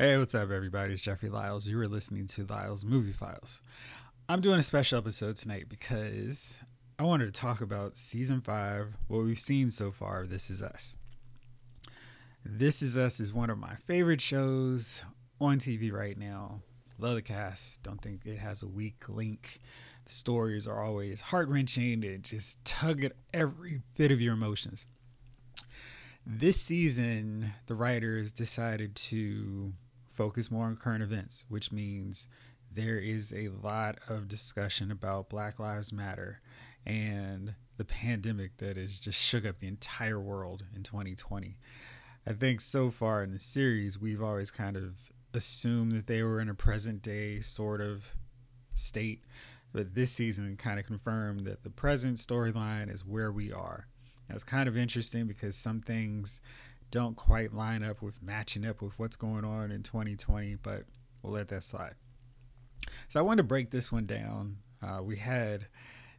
Hey, what's up, everybody? It's Jeffrey Lyles. You are listening to Lyles Movie Files. I'm doing a special episode tonight because I wanted to talk about season five, what we've seen so far This Is Us. This Is Us is one of my favorite shows on TV right now. Love the cast. Don't think it has a weak link. The stories are always heart wrenching. It just tug at every bit of your emotions. This season, the writers decided to focus more on current events, which means there is a lot of discussion about Black Lives Matter and the pandemic that has just shook up the entire world in 2020. I think so far in the series, we've always kind of assumed that they were in a present day sort of state, but this season kind of confirmed that the present storyline is where we are. Now, it's kind of interesting because some things don't quite line up with matching up with what's going on in 2020, but we'll let that slide. So I wanted to break this one down. Uh, we had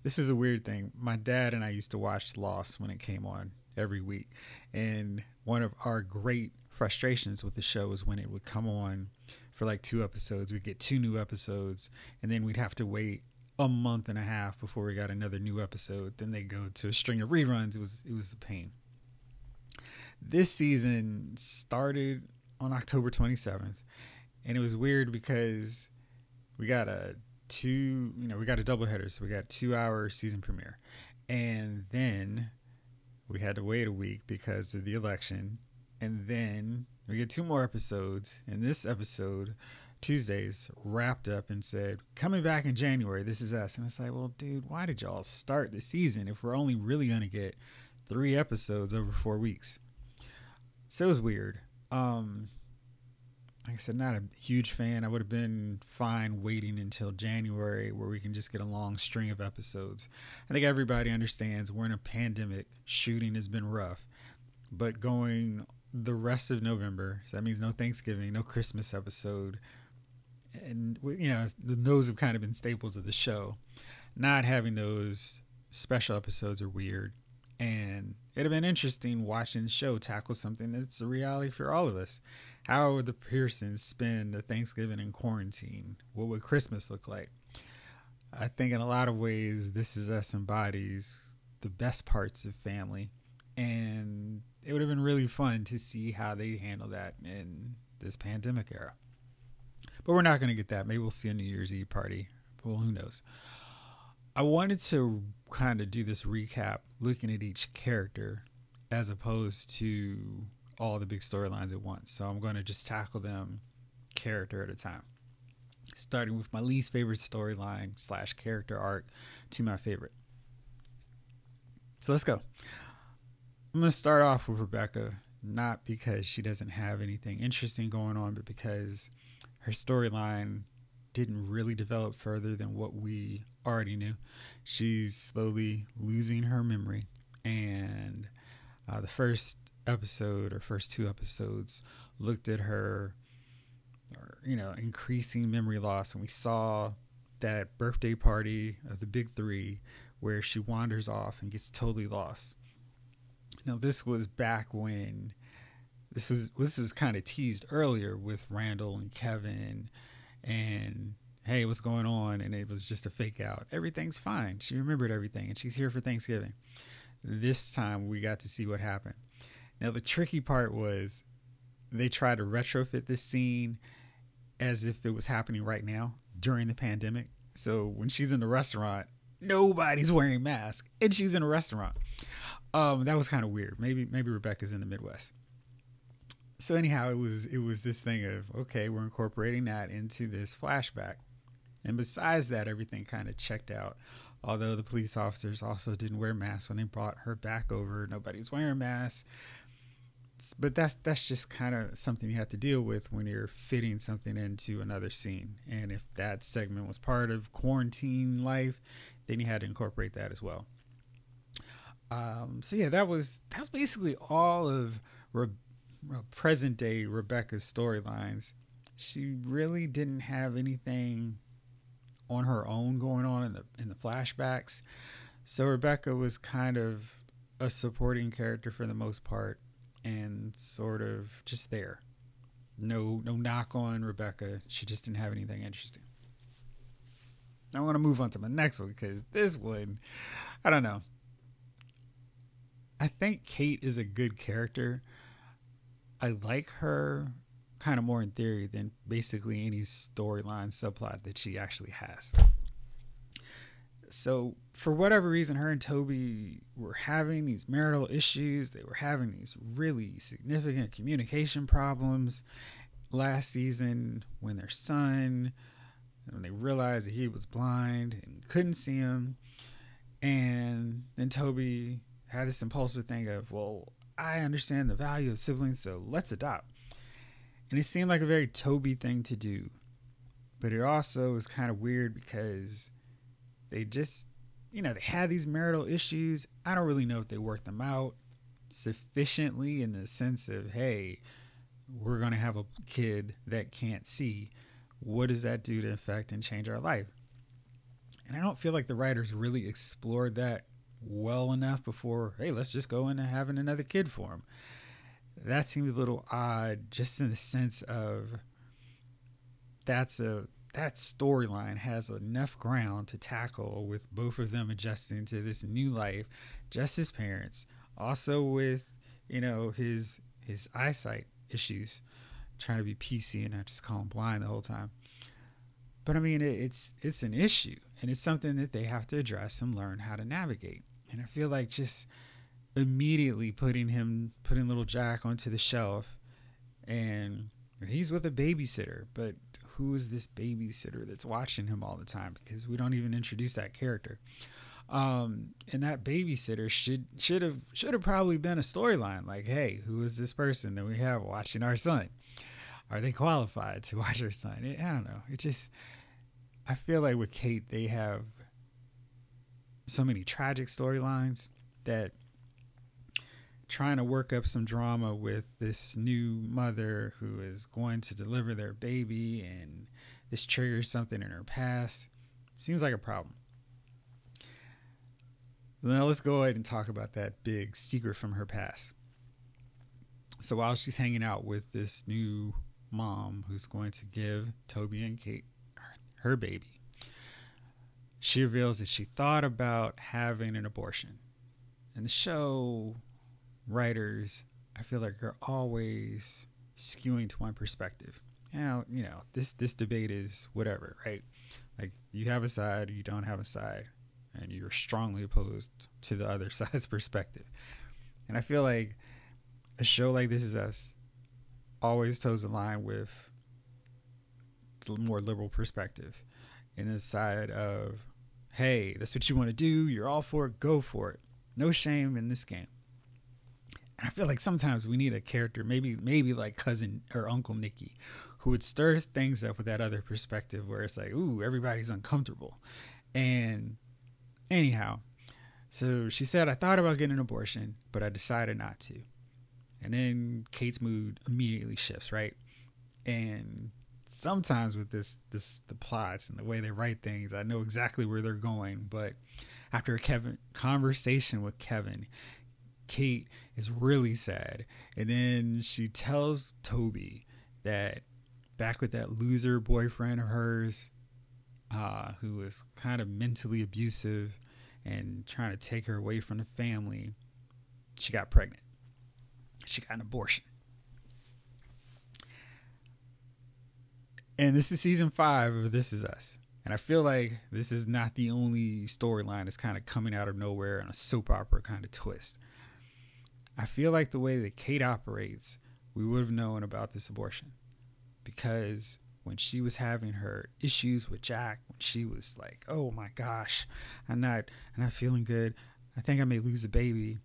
this is a weird thing. My dad and I used to watch Lost when it came on every week, and one of our great frustrations with the show was when it would come on for like two episodes. We'd get two new episodes, and then we'd have to wait a month and a half before we got another new episode. Then they go to a string of reruns. It was it was a pain this season started on October 27th, and it was weird because we got a two, you know, we got a doubleheader, so we got two hour season premiere, and then we had to wait a week because of the election, and then we get two more episodes, and this episode. Tuesdays wrapped up and said, coming back in January, this is us. And it's like, well, dude, why did y'all start the season if we're only really going to get three episodes over four weeks? So it was weird. Um, like I said, not a huge fan. I would have been fine waiting until January where we can just get a long string of episodes. I think everybody understands we're in a pandemic. Shooting has been rough. But going the rest of November, so that means no Thanksgiving, no Christmas episode. And, you know, those have kind of been staples of the show. Not having those special episodes are weird. And it'd have been interesting watching the show tackle something that's a reality for all of us. How would the Pearsons spend the Thanksgiving in quarantine? What would Christmas look like? I think in a lot of ways, this is us embodies the best parts of family. And it would have been really fun to see how they handle that in this pandemic era. But we're not going to get that. Maybe we'll see a New Year's Eve party. Well, who knows? I wanted to kind of do this recap looking at each character as opposed to all the big storylines at once. So I'm going to just tackle them character at a time. Starting with my least favorite storyline slash character arc to my favorite. So let's go. I'm going to start off with Rebecca, not because she doesn't have anything interesting going on, but because her storyline didn't really develop further than what we already knew. She's slowly losing her memory, and uh, the first episode or first two episodes looked at her, you know, increasing memory loss, and we saw that birthday party of the big three where she wanders off and gets totally lost. Now, this was back when this was this was kind of teased earlier with Randall and Kevin and hey, what's going on? And it was just a fake out. Everything's fine. She remembered everything and she's here for Thanksgiving. This time we got to see what happened. Now, the tricky part was they tried to retrofit this scene as if it was happening right now during the pandemic. So when she's in the restaurant, nobody's wearing masks and she's in a restaurant. Um, that was kind of weird. Maybe maybe Rebecca's in the Midwest. So anyhow, it was it was this thing of okay, we're incorporating that into this flashback. And besides that, everything kind of checked out. Although the police officers also didn't wear masks when they brought her back over, nobody's wearing masks. But that's that's just kind of something you have to deal with when you're fitting something into another scene. And if that segment was part of quarantine life, then you had to incorporate that as well. Um, so yeah, that was that was basically all of Re- Uh, present day Rebecca's storylines. She really didn't have anything on her own going on in the in the flashbacks. So Rebecca was kind of a supporting character for the most part and sort of just there. No, no knock on Rebecca. She just didn't have anything interesting. I want to move on to my next one because this one, I don't know. I think Kate is a good character. I like her kind of more in theory than basically any storyline subplot that she actually has. So, for whatever reason, her and Toby were having these marital issues. They were having these really significant communication problems last season when their son, when they realized that he was blind and couldn't see him. And then Toby had this impulsive thing of, well, I understand the value of siblings, so let's adopt. And it seemed like a very Toby thing to do. But it also was kind of weird because they just, you know, they had these marital issues. I don't really know if they worked them out sufficiently in the sense of, hey, we're going to have a kid that can't see. What does that do to affect and change our life? And I don't feel like the writers really explored that well enough before, hey, let's just go into having another kid for him. That seems a little odd, just in the sense of that's a that storyline has enough ground to tackle with both of them adjusting to this new life, just as parents. Also with you know his his eyesight issues, trying to be PC and not just call him blind the whole time. But I mean, it, it's it's an issue, and it's something that they have to address and learn how to navigate. And I feel like just immediately putting him, putting little Jack onto the shelf, and he's with a babysitter. But who is this babysitter that's watching him all the time? Because we don't even introduce that character. Um, and that babysitter should should have should have probably been a storyline. Like, hey, who is this person that we have watching our son? Are they qualified to watch our son? It, I don't know. It just I feel like with Kate they have so many tragic storylines that trying to work up some drama with this new mother who is going to deliver their baby and this triggers something in her past seems like a problem. Now let's go ahead and talk about that big secret from her past. So while she's hanging out with this new mom who's going to give Toby and Kate her baby, she reveals that she thought about having an abortion. And the show writers, I feel like, are always skewing to one perspective. Now, you know, this this debate is whatever, right? Like you have a side, you don't have a side, and you're strongly opposed to the other side's perspective. And I feel like a show like This Is Us always toes the line with the more liberal perspective in the side of hey, that's what you want to do. You're all for it. Go for it. No shame in this game. And I feel like sometimes we need a character, maybe maybe like cousin or Uncle Nicky, who would stir things up with that other perspective where it's like, ooh, everybody's uncomfortable. And anyhow, so she said, I thought about getting an abortion, but I decided not to. And then Kate's mood immediately shifts, right? And sometimes with this this the plots and the way they write things, I know exactly where they're going. But after a Kevin conversation with Kevin, Kate is really sad, and then she tells Toby that back with that loser boyfriend of hers, uh, who was kind of mentally abusive and trying to take her away from the family, she got pregnant. She got an abortion. And this is season five of This Is Us. And I feel like this is not the only storyline that's kind of coming out of nowhere and a soap opera kind of twist. I feel like the way that Kate operates, we would have known about this abortion. Because when she was having her issues with Jack, when she was like, "Oh my gosh, I'm not, I'm not feeling good. I think I may lose a baby."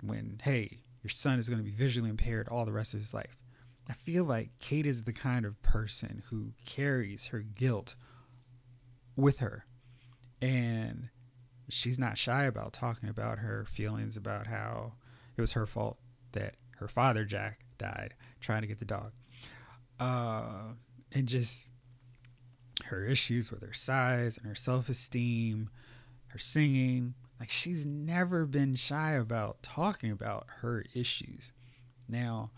When hey, your son is going to be visually impaired all the rest of his life. I feel like Kate is the kind of person who carries her guilt with her. And she's not shy about talking about her feelings about how it was her fault that her father, Jack, died trying to get the dog. Uh, and just her issues with her size and her self esteem, her singing. Like she's never been shy about talking about her issues. Now,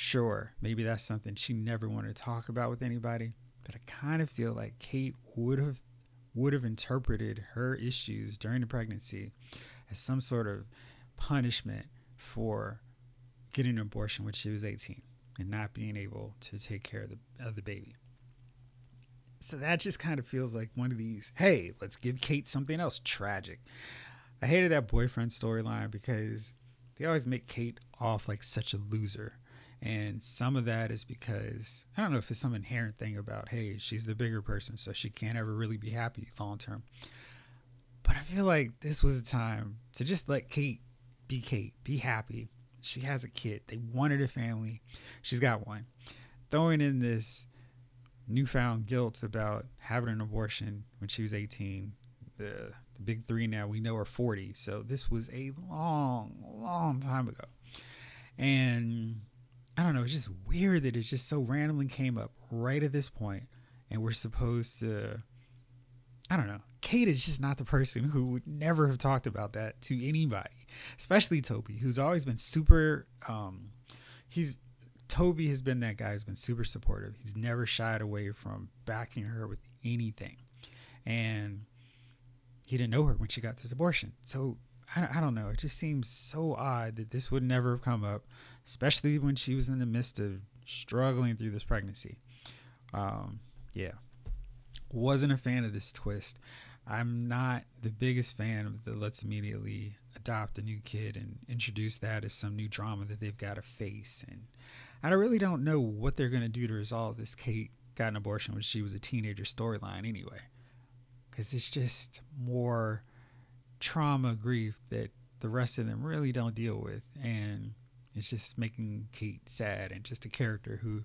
Sure, maybe that's something she never wanted to talk about with anybody, but I kind of feel like Kate would have would have interpreted her issues during the pregnancy as some sort of punishment for getting an abortion when she was 18 and not being able to take care of the of the baby. So that just kind of feels like one of these, hey, let's give Kate something else tragic. I hated that boyfriend storyline because they always make Kate off like such a loser. And some of that is because I don't know if it's some inherent thing about, hey, she's the bigger person, so she can't ever really be happy long term. But I feel like this was a time to just let Kate be Kate, be happy. She has a kid. They wanted a family. She's got one. Throwing in this newfound guilt about having an abortion when she was 18. The, the big three now we know are 40. So this was a long, long time ago. And know, it's just weird that it just so randomly came up right at this point and we're supposed to I don't know. Kate is just not the person who would never have talked about that to anybody, especially Toby, who's always been super um he's Toby has been that guy who's been super supportive. He's never shied away from backing her with anything. And he didn't know her when she got this abortion. So I, I don't know. It just seems so odd that this would never have come up, especially when she was in the midst of struggling through this pregnancy. Um, yeah. Wasn't a fan of this twist. I'm not the biggest fan of the let's immediately adopt a new kid and introduce that as some new drama that they've got to face. And I really don't know what they're going to do to resolve this Kate got an abortion when she was a teenager storyline anyway. Because it's just more trauma, grief that the rest of them really don't deal with. And it's just making Kate sad and just a character who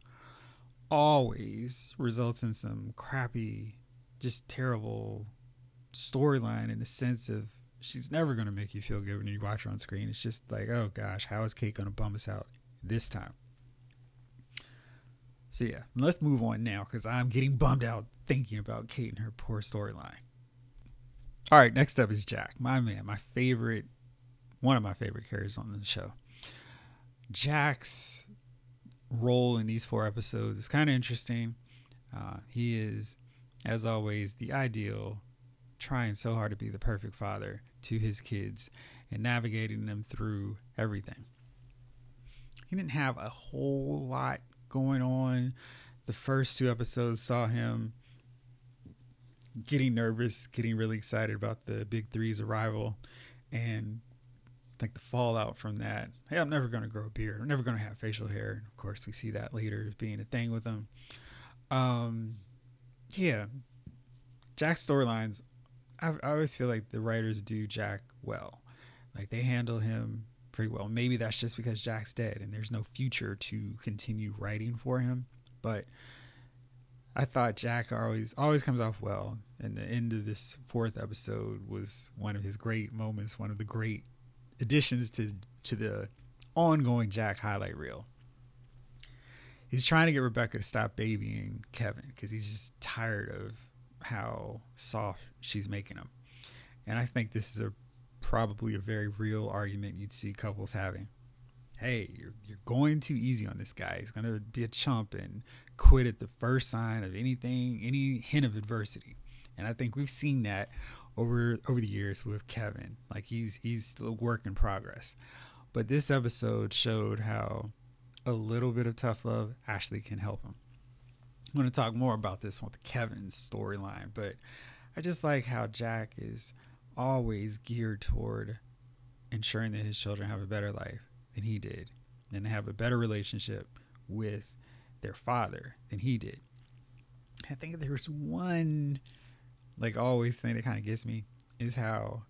always results in some crappy, just terrible storyline in the sense of she's never going to make you feel good when you watch her on screen. It's just like, oh gosh, how is Kate going to bum us out this time? So yeah, let's move on now because I'm getting bummed out thinking about Kate and her poor storyline. All right, next up is Jack, my man, my favorite, one of my favorite characters on the show. Jack's role in these four episodes is kind of interesting. Uh, he is, as always, the ideal, trying so hard to be the perfect father to his kids and navigating them through everything. He didn't have a whole lot going on. The first two episodes saw him getting nervous, getting really excited about the Big Three's arrival, and like the fallout from that. Hey, I'm never going to grow a beard. I'm never going to have facial hair. Of course, we see that later as being a thing with him. Um, yeah, Jack's storylines. I, I always feel like the writers do Jack well. Like they handle him pretty well. Maybe that's just because Jack's dead and there's no future to continue writing for him. But I thought Jack always always comes off well, and the end of this fourth episode was one of his great moments, one of the great additions to to the ongoing Jack highlight reel. He's trying to get Rebecca to stop babying Kevin because he's just tired of how soft she's making him, and I think this is a probably a very real argument you'd see couples having. Hey, you're you're going too easy on this guy. He's gonna be a chump and quit at the first sign of anything, any hint of adversity. And I think we've seen that over over the years with Kevin. Like he's he's still a work in progress. But this episode showed how a little bit of tough love actually can help him. I'm going to talk more about this with Kevin's storyline, but I just like how Jack is always geared toward ensuring that his children have a better life than he did and have a better relationship with their father than he did. I think there's one like always thing that kind of gets me is how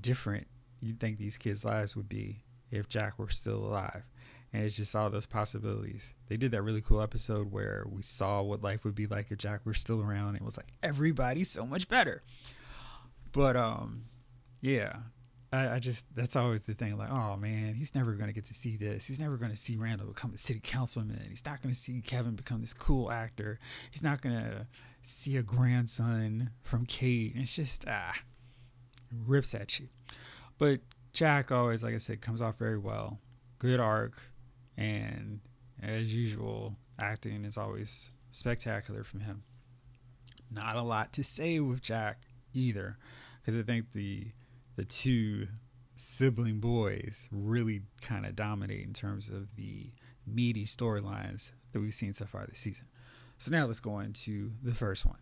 different you think these kids' lives would be if Jack were still alive. And it's just all those possibilities. They did that really cool episode where we saw what life would be like if Jack were still around. It was like everybody's so much better. But um, yeah, I, I, just that's always the thing. Like, oh man, he's never gonna get to see this. He's never gonna see Randall become a city councilman. He's not gonna see Kevin become this cool actor. He's not gonna see a grandson from Kate. It's just ah, rips at you. But Jack always, like I said, comes off very well. Good arc, And as usual, acting is always spectacular from him. Not a lot to say with Jack either, because I think the the two sibling boys really kind of dominate in terms of the meaty storylines that we've seen so far this season. So now let's go into the first one.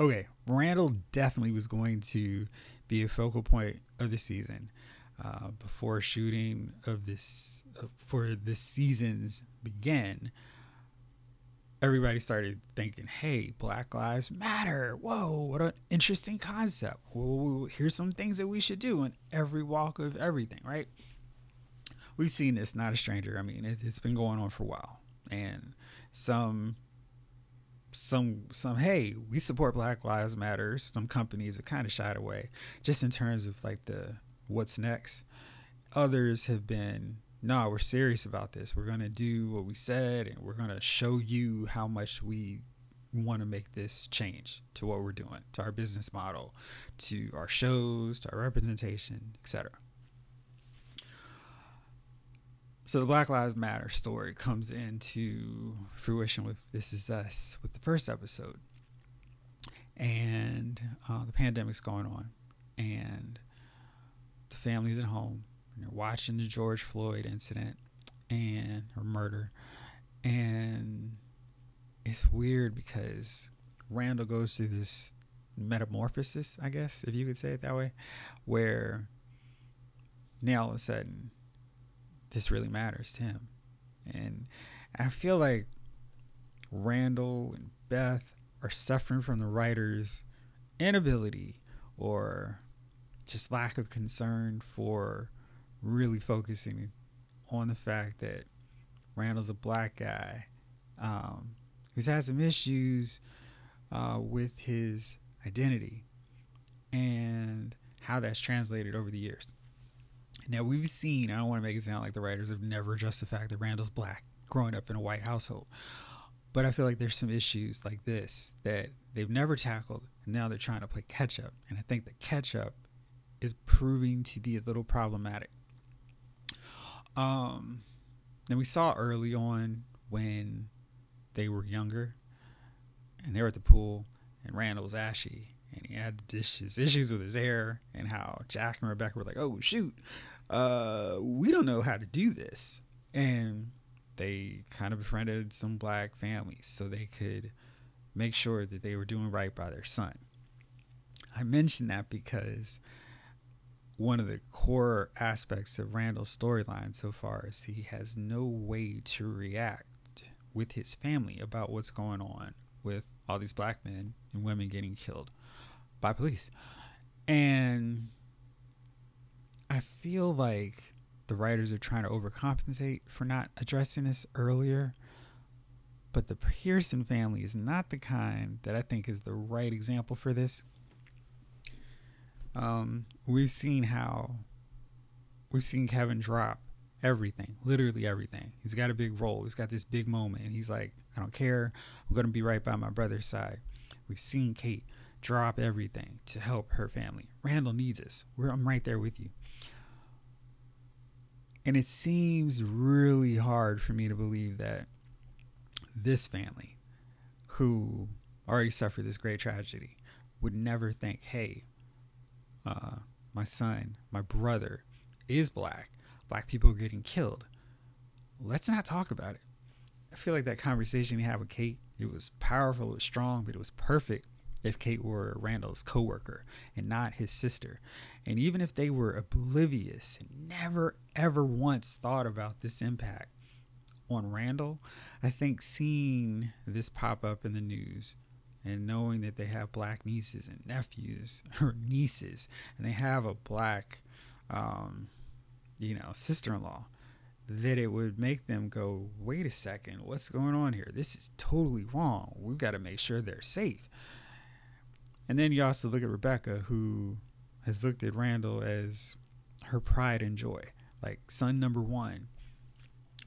Okay, Randall definitely was going to be a focal point of the season. Uh, before shooting of this uh, for this season's began, everybody started thinking, "Hey, Black Lives Matter! Whoa, what an interesting concept! Whoa, here's some things that we should do in every walk of everything." Right? We've seen this, not a stranger. I mean, it, it's been going on for a while, and some some some hey we support black lives matters some companies have kind of shied away just in terms of like the what's next others have been no we're serious about this. We're going to do what we said and we're going to show you how much we want to make this change to what we're doing to our business model to our shows to our representation etc so the Black Lives Matter story comes into fruition with This Is Us with the first episode, and uh, the pandemic's going on, and the family's at home and they're watching the George Floyd incident and or murder, and it's weird because Randall goes through this metamorphosis, I guess, if you could say it that way, where now all of a sudden this really matters to him. And I feel like Randall and Beth are suffering from the writer's inability or just lack of concern for really focusing on the fact that Randall's a black guy um, who's had some issues uh, with his identity and how that's translated over the years. Now we've seen. I don't want to make it sound like the writers have never addressed the fact that Randall's black, growing up in a white household. But I feel like there's some issues like this that they've never tackled, and now they're trying to play catch up. And I think the catch up is proving to be a little problematic. Um, and we saw early on when they were younger, and they were at the pool, and Randall was ashy, and he had his issues with his hair, and how Jack and Rebecca were like, "Oh shoot, uh, we don't know how to do this. And they kind of befriended some black families so they could make sure that they were doing right by their son. I mention that because one of the core aspects of Randall's storyline so far is he has no way to react with his family about what's going on with all these black men and women getting killed by police. And I feel like the writers are trying to overcompensate for not addressing this earlier. But the Pearson family is not the kind that I think is the right example for this. Um, we've seen how we've seen Kevin drop everything, literally everything. He's got a big role. He's got this big moment, and he's like, "I don't care. I'm gonna be right by my brother's side." We've seen Kate drop everything to help her family. Randall needs us. We're, I'm right there with you. And it seems really hard for me to believe that this family, who already suffered this great tragedy, would never think, hey, uh, my son, my brother is black. Black people are getting killed. Let's not talk about it. I feel like that conversation he had with Kate, it was powerful, it was strong, but it was perfect if Kate were Randall's coworker and not his sister. And even if they were oblivious and never ever once thought about this impact on Randall, I think seeing this pop up in the news and knowing that they have black nieces and nephews or nieces and they have a black um, you know sister-in-law that it would make them go wait a second what's going on here? This is totally wrong. We've got to make sure they're safe. And then you also look at Rebecca, who has looked at Randall as her pride and joy, like son number one.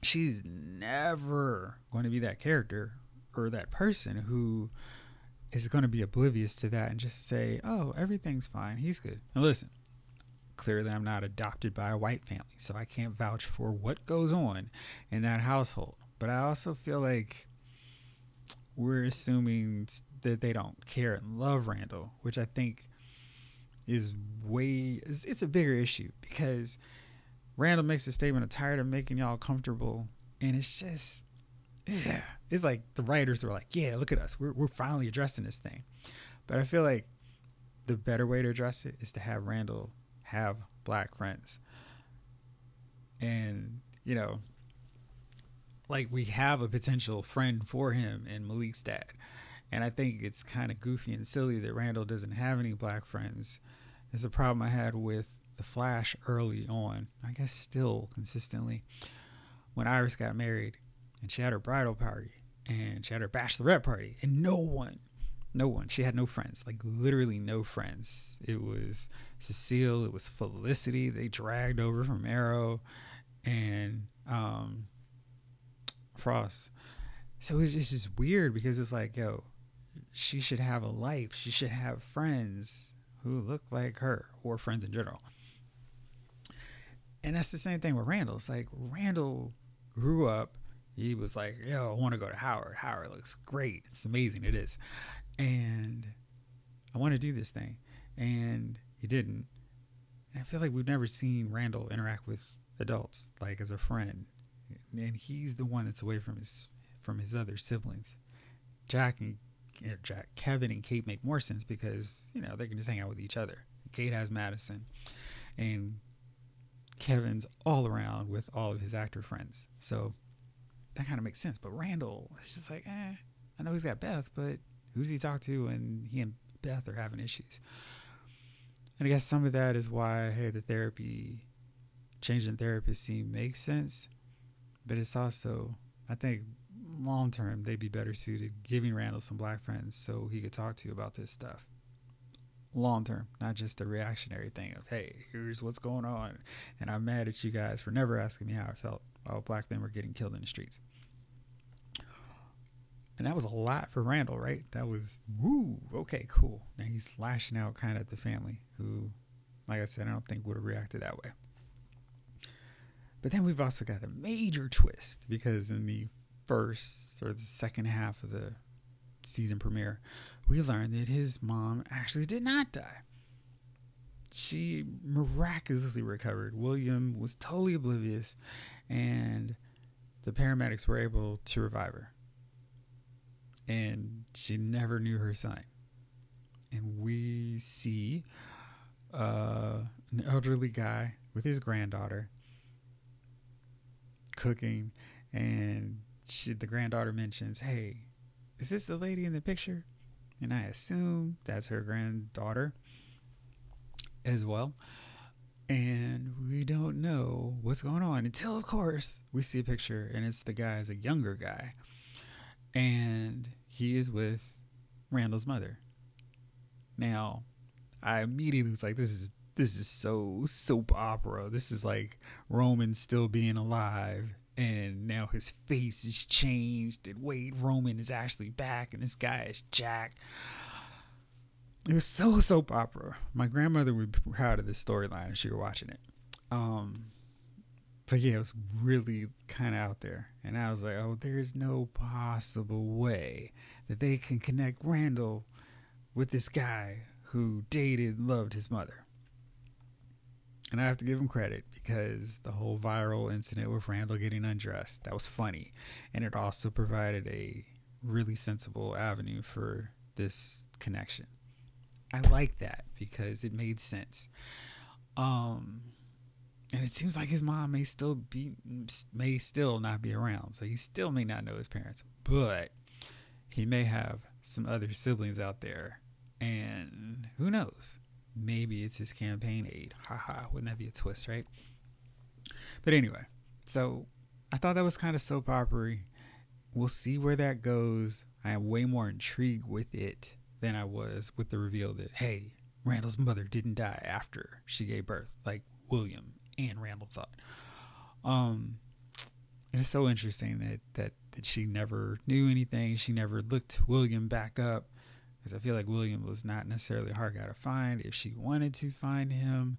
She's never going to be that character or that person who is going to be oblivious to that and just say, oh, everything's fine. He's good. Now, listen, clearly I'm not adopted by a white family, so I can't vouch for what goes on in that household. But I also feel like we're assuming that they don't care and love Randall, which I think is way it's, it's a bigger issue because Randall makes a statement, I'm tired of making y'all comfortable. And it's just, yeah. It's like the writers were like, yeah, look at us. We're, we're finally addressing this thing. But I feel like the better way to address it is to have Randall have black friends. And, you know, like we have a potential friend for him in Malik's dad. And I think it's kind of goofy and silly that Randall doesn't have any black friends. It's a problem I had with The Flash early on. I guess still consistently. When Iris got married and she had her bridal party and she had her bachelorette party and no one, no one, she had no friends, like literally no friends. It was Cecile, it was Felicity, they dragged over from Arrow and um, Frost. So it's just, just weird because it's like, yo, she should have a life. She should have friends who look like her or friends in general. And that's the same thing with Randall. It's like Randall grew up. He was like, yo, I want to go to Howard. Howard looks great. It's amazing. It is. And I want to do this thing. And he didn't. And I feel like we've never seen Randall interact with adults, like as a friend. And he's the one that's away from his from his other siblings. Jack and Jack, Kevin and Kate make more sense because you know they can just hang out with each other. Kate has Madison, and Kevin's all around with all of his actor friends, so that kind of makes sense. But Randall, it's just like, eh, I know he's got Beth, but who's he talk to when he and Beth are having issues? And I guess some of that is why hey, the therapy, changing therapist scene makes sense, but it's also I think long term, they'd be better suited giving Randall some black friends so he could talk to you about this stuff. Long term, not just a reactionary thing of, hey, here's what's going on. And I'm mad at you guys for never asking me how I felt while black men were getting killed in the streets. And that was a lot for Randall, right? That was, woo, okay, cool. Now he's lashing out kind of at the family who, like I said, I don't think would have reacted that way. But then we've also got a major twist because in the first or the second half of the season premiere, we learned that his mom actually did not die. She miraculously recovered. William was totally oblivious, and the paramedics were able to revive her. And she never knew her son. And we see uh, an elderly guy with his granddaughter cooking and she, the granddaughter mentions, "Hey, is this the lady in the picture?" And I assume that's her granddaughter as well. And we don't know what's going on until, of course, we see a picture and it's the guy as a younger guy. And he is with Randall's mother. Now, I immediately was like, this is this is so soap opera. This is like Roman still being alive and now his face is changed and Wade Roman is actually back and this guy is Jack. It was so soap opera. My grandmother would be proud of this storyline if she were watching it. Um, but yeah, it was really kind of out there. And I was like, oh, there's no possible way that they can connect Randall with this guy who dated loved his mother. And I have to give him credit because the whole viral incident with Randall getting undressed, that was funny. And it also provided a really sensible avenue for this connection. I like that because it made sense. Um and it seems like his mom may still be may still not be around. So he still may not know his parents, but he may have some other siblings out there and who knows? maybe it's his campaign aide. Haha, wouldn't that be a twist, right? But anyway, so I thought that was kind of soap opery. We'll see where that goes. I am way more intrigued with it than I was with the reveal that hey, Randall's mother didn't die after she gave birth, like William and Randall thought. Um, it's so interesting that that that she never knew anything. She never looked William back up because I feel like William was not necessarily hard guy to find if she wanted to find him.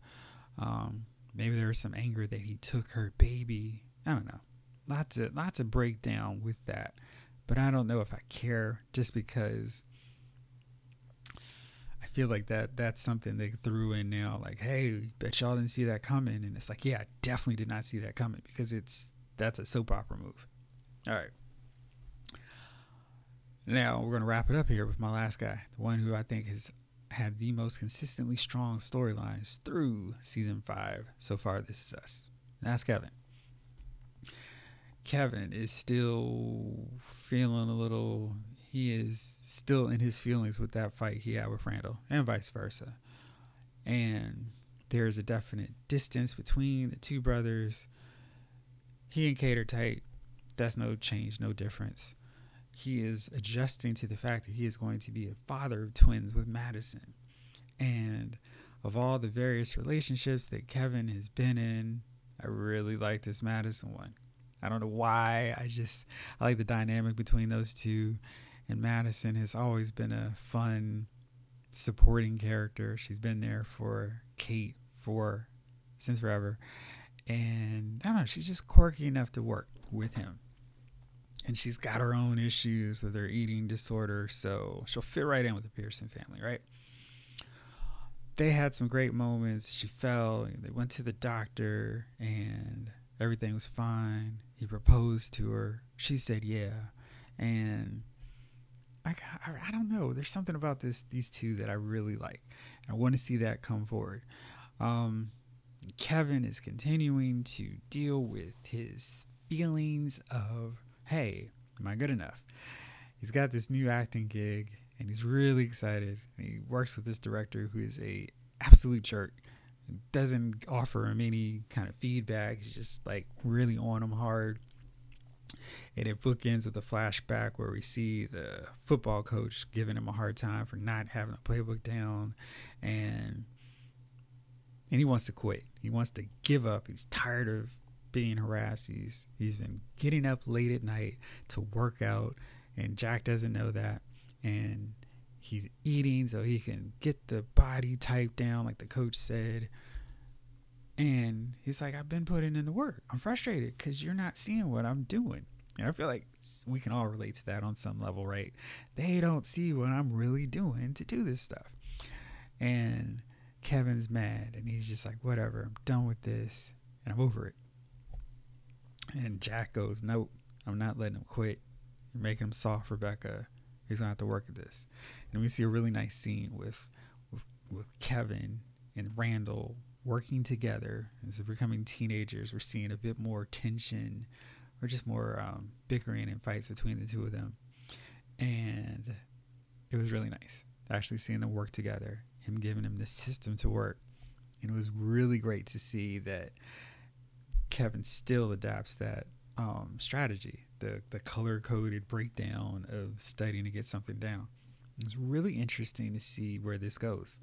Um, maybe there was some anger that he took her baby. I don't know. Lots of lots of breakdown with that, but I don't know if I care just because feel like that that's something they threw in now. Like, hey, bet y'all didn't see that coming, and it's like, yeah, I definitely did not see that coming because it's that's a soap opera move. All right. Now we're gonna wrap it up here with my last guy, the one who I think has had the most consistently strong storylines through season five so far. This is us. And that's Kevin. Kevin is still feeling a little. He is still in his feelings with that fight he had with Randall, and vice versa. And there's a definite distance between the two brothers. He and Kate are tight. That's no change, no difference he is adjusting to the fact that he is going to be a father of twins with Madison. And of all the various relationships that Kevin has been in, I really like this Madison one. I don't know why. I just I like the dynamic between those two. And Madison has always been a fun supporting character. She's been there for Kate for since forever. And I don't know, she's just quirky enough to work with him and she's got her own issues with her eating disorder, so she'll fit right in with the Pearson family, right? They had some great moments. She fell, they went to the doctor, and everything was fine. He proposed to her. She said yeah, and I, I, I don't know. There's something about this these two that I really like. I want to see that come forward. Um, Kevin is continuing to deal with his feelings of hey, am I good enough? He's got this new acting gig and he's really excited. He works with this director who is a absolute jerk. Doesn't offer him any kind of feedback. He's just like really on him hard. And it bookends with a flashback where we see the football coach giving him a hard time for not having a playbook down and and he wants to quit. He wants to give up. He's tired of being harassed. He's he's been getting up late at night to work out, and Jack doesn't know that. And he's eating so he can get the body type down, like the coach said. And he's like, I've been putting in the work. I'm frustrated because you're not seeing what I'm doing. And I feel like we can all relate to that on some level, right? They don't see what I'm really doing to do this stuff. And Kevin's mad and he's just like, whatever, I'm done with this and I'm over it. And Jack goes, Nope, I'm not letting him quit. You're making him soft, Rebecca. He's gonna have to work at this. And we see a really nice scene with with, with Kevin and Randall working together as they're becoming teenagers. We're seeing a bit more tension or just more um, bickering and fights between the two of them. And it was really nice actually seeing them work together, him giving him the system to work. And it was really great to see that Kevin still adapts that um, strategy, the the color coded breakdown of studying to get something down. It's really interesting to see where this goes.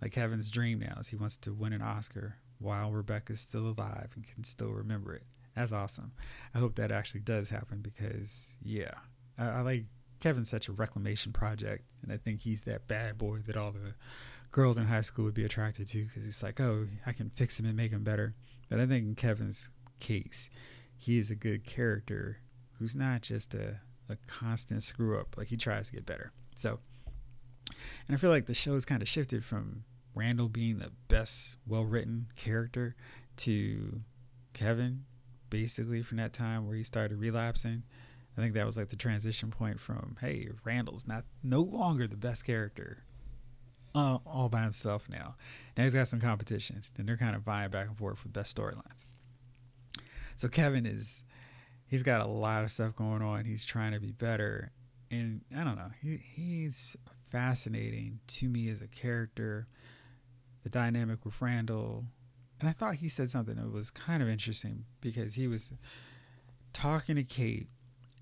Like Kevin's dream now is he wants to win an Oscar while Rebecca's still alive and can still remember it. That's awesome. I hope that actually does happen because yeah, I, I like Kevin's such a reclamation project, and I think he's that bad boy that all the girls in high school would be attracted to because he's like, oh, I can fix him and make him better. But I think in Kevin's case, he is a good character who's not just a, a constant screw up. Like he tries to get better. So, and I feel like the show's kind of shifted from Randall being the best, well written character to Kevin, basically from that time where he started relapsing. I think that was like the transition point from hey, Randall's not no longer the best character uh, all by himself now. Now he's got some competition, and they're kind of vying back and forth for best storylines. So Kevin is, he's got a lot of stuff going on. He's trying to be better, and I don't know. He he's fascinating to me as a character. The dynamic with Randall, and I thought he said something that was kind of interesting because he was talking to Kate,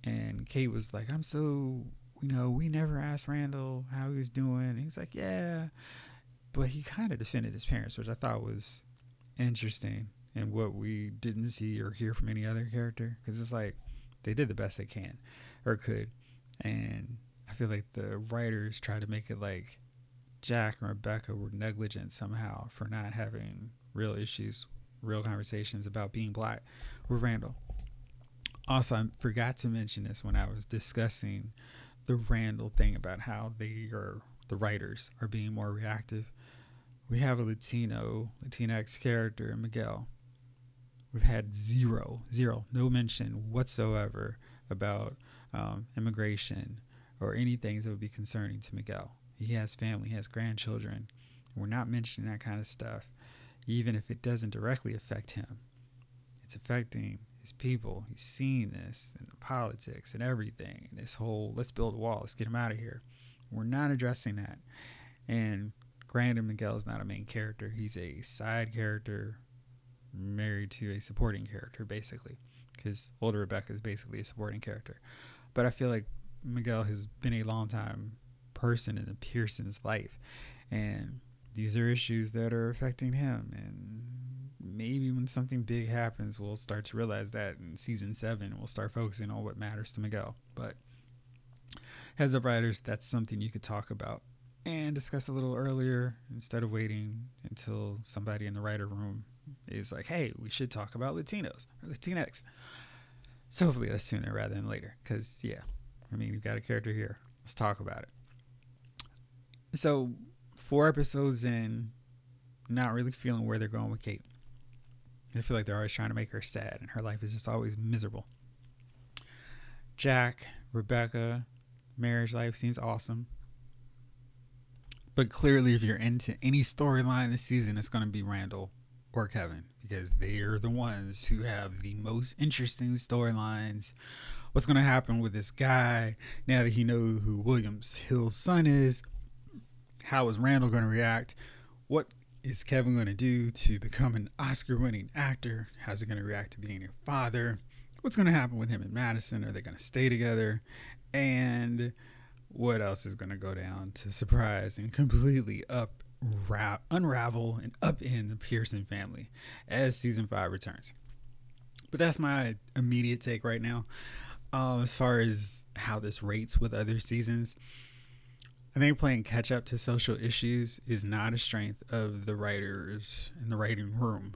and Kate was like, "I'm so you know, we never asked Randall how he was doing. And he was like, yeah. But he kind of defended his parents, which I thought was interesting and what we didn't see or hear from any other character. Because it's like they did the best they can or could. And feel like the writers try to make it like Jack and Rebecca were negligent somehow for not having real issues, real conversations about being black with Randall. Also, I forgot to mention this when I was discussing the Randall thing about how they are the writers are being more reactive. We have a Latino, Latinx character, Miguel. We've had zero, zero, no mention whatsoever about um, immigration or anything that would be concerning to Miguel. He has family, he has grandchildren. We're not mentioning that kind of stuff, even if it doesn't directly affect him. It's affecting his people. He's seeing this and the politics and everything. This whole let's build a wall, let's get him out of here. We're not addressing that. And granted, Miguel is not a main character. He's a side character married to a supporting character, basically. Because older Rebecca is basically a supporting character. But I feel like Miguel has been a long time person in the Pearson's life. And these are issues that are affecting him. And maybe when something big happens, we'll start to realize that in season seven, we'll start focusing on what matters to Miguel. But as up, writers, that's something you could talk about and discuss a little earlier instead of waiting until somebody in the writer room is like, hey, we should talk about Latinos or Latinx. So hopefully that's sooner rather than later. Because, yeah, I mean, you've got a character here. Let's talk about it. So, four episodes in, not really feeling where they're going with Kate. I feel like they're always trying to make her sad, and her life is just always miserable. Jack, Rebecca, marriage life seems awesome. But clearly, if you're into any storyline this season, it's going to be Randall or Kevin because they're the ones who have the most interesting storylines. What's going to happen with this guy now that he knows who Williams Hill's son is? How is Randall going to react? What is Kevin going to do to become an Oscar winning actor? How's he going to react to being a father? What's going to happen with him and Madison? Are they going to stay together? And what else is going to go down to surprise and completely up ra- unravel and upend the Pearson family as season five returns. But that's my immediate take right now. Uh, as far as how this rates with other seasons, I think playing catch up to social issues is not a strength of the writers in the writing room.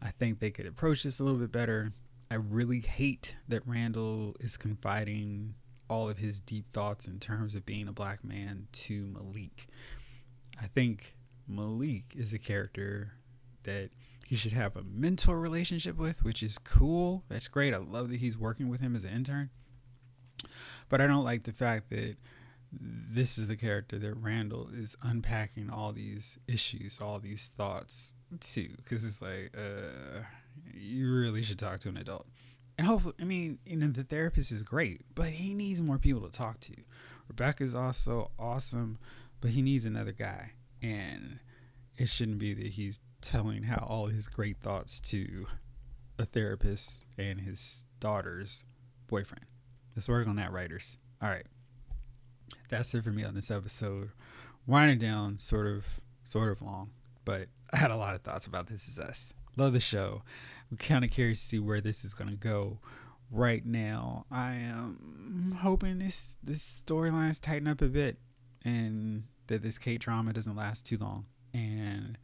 I think they could approach this a little bit better. I really hate that Randall is confiding all of his deep thoughts in terms of being a black man to Malik. I think Malik is a character that he should have a mentor relationship with, which is cool. That's great. I love that he's working with him as an intern. But I don't like the fact that this is the character that Randall is unpacking all these issues, all these thoughts to, because it's like, uh, you really should talk to an adult. And hopefully, I mean, you know, the therapist is great, but he needs more people to talk to. Rebecca is also awesome, but he needs another guy. And it shouldn't be that he's telling how all his great thoughts to a therapist and his daughter's boyfriend. Let's work on that, writers. All right. That's it for me on this episode. Winding down, sort of, sort of long, but I had a lot of thoughts about This Is Us. Love the show. I'm kind of curious to see where this is going to go. Right now, I am hoping this this storylines tighten up a bit and that this Kate drama doesn't last too long and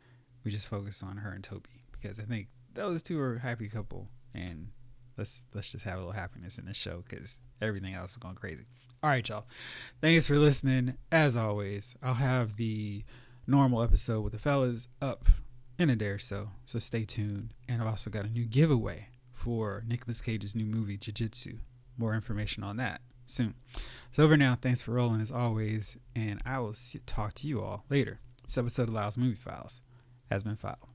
we just focus on her and Toby because I think those two are a happy couple and let's let's just have a little happiness in this show because everything else is going crazy. All right, y'all. Thanks for listening. As always, I'll have the normal episode with the fellas up in a day or so, so stay tuned. And I've also got a new giveaway for Nicolas Cage's new movie Jiu Jitsu. More information on that soon. So over now, thanks for rolling as always, and I will see, talk to you all later. This episode of Lyle's Movie Files has been filed.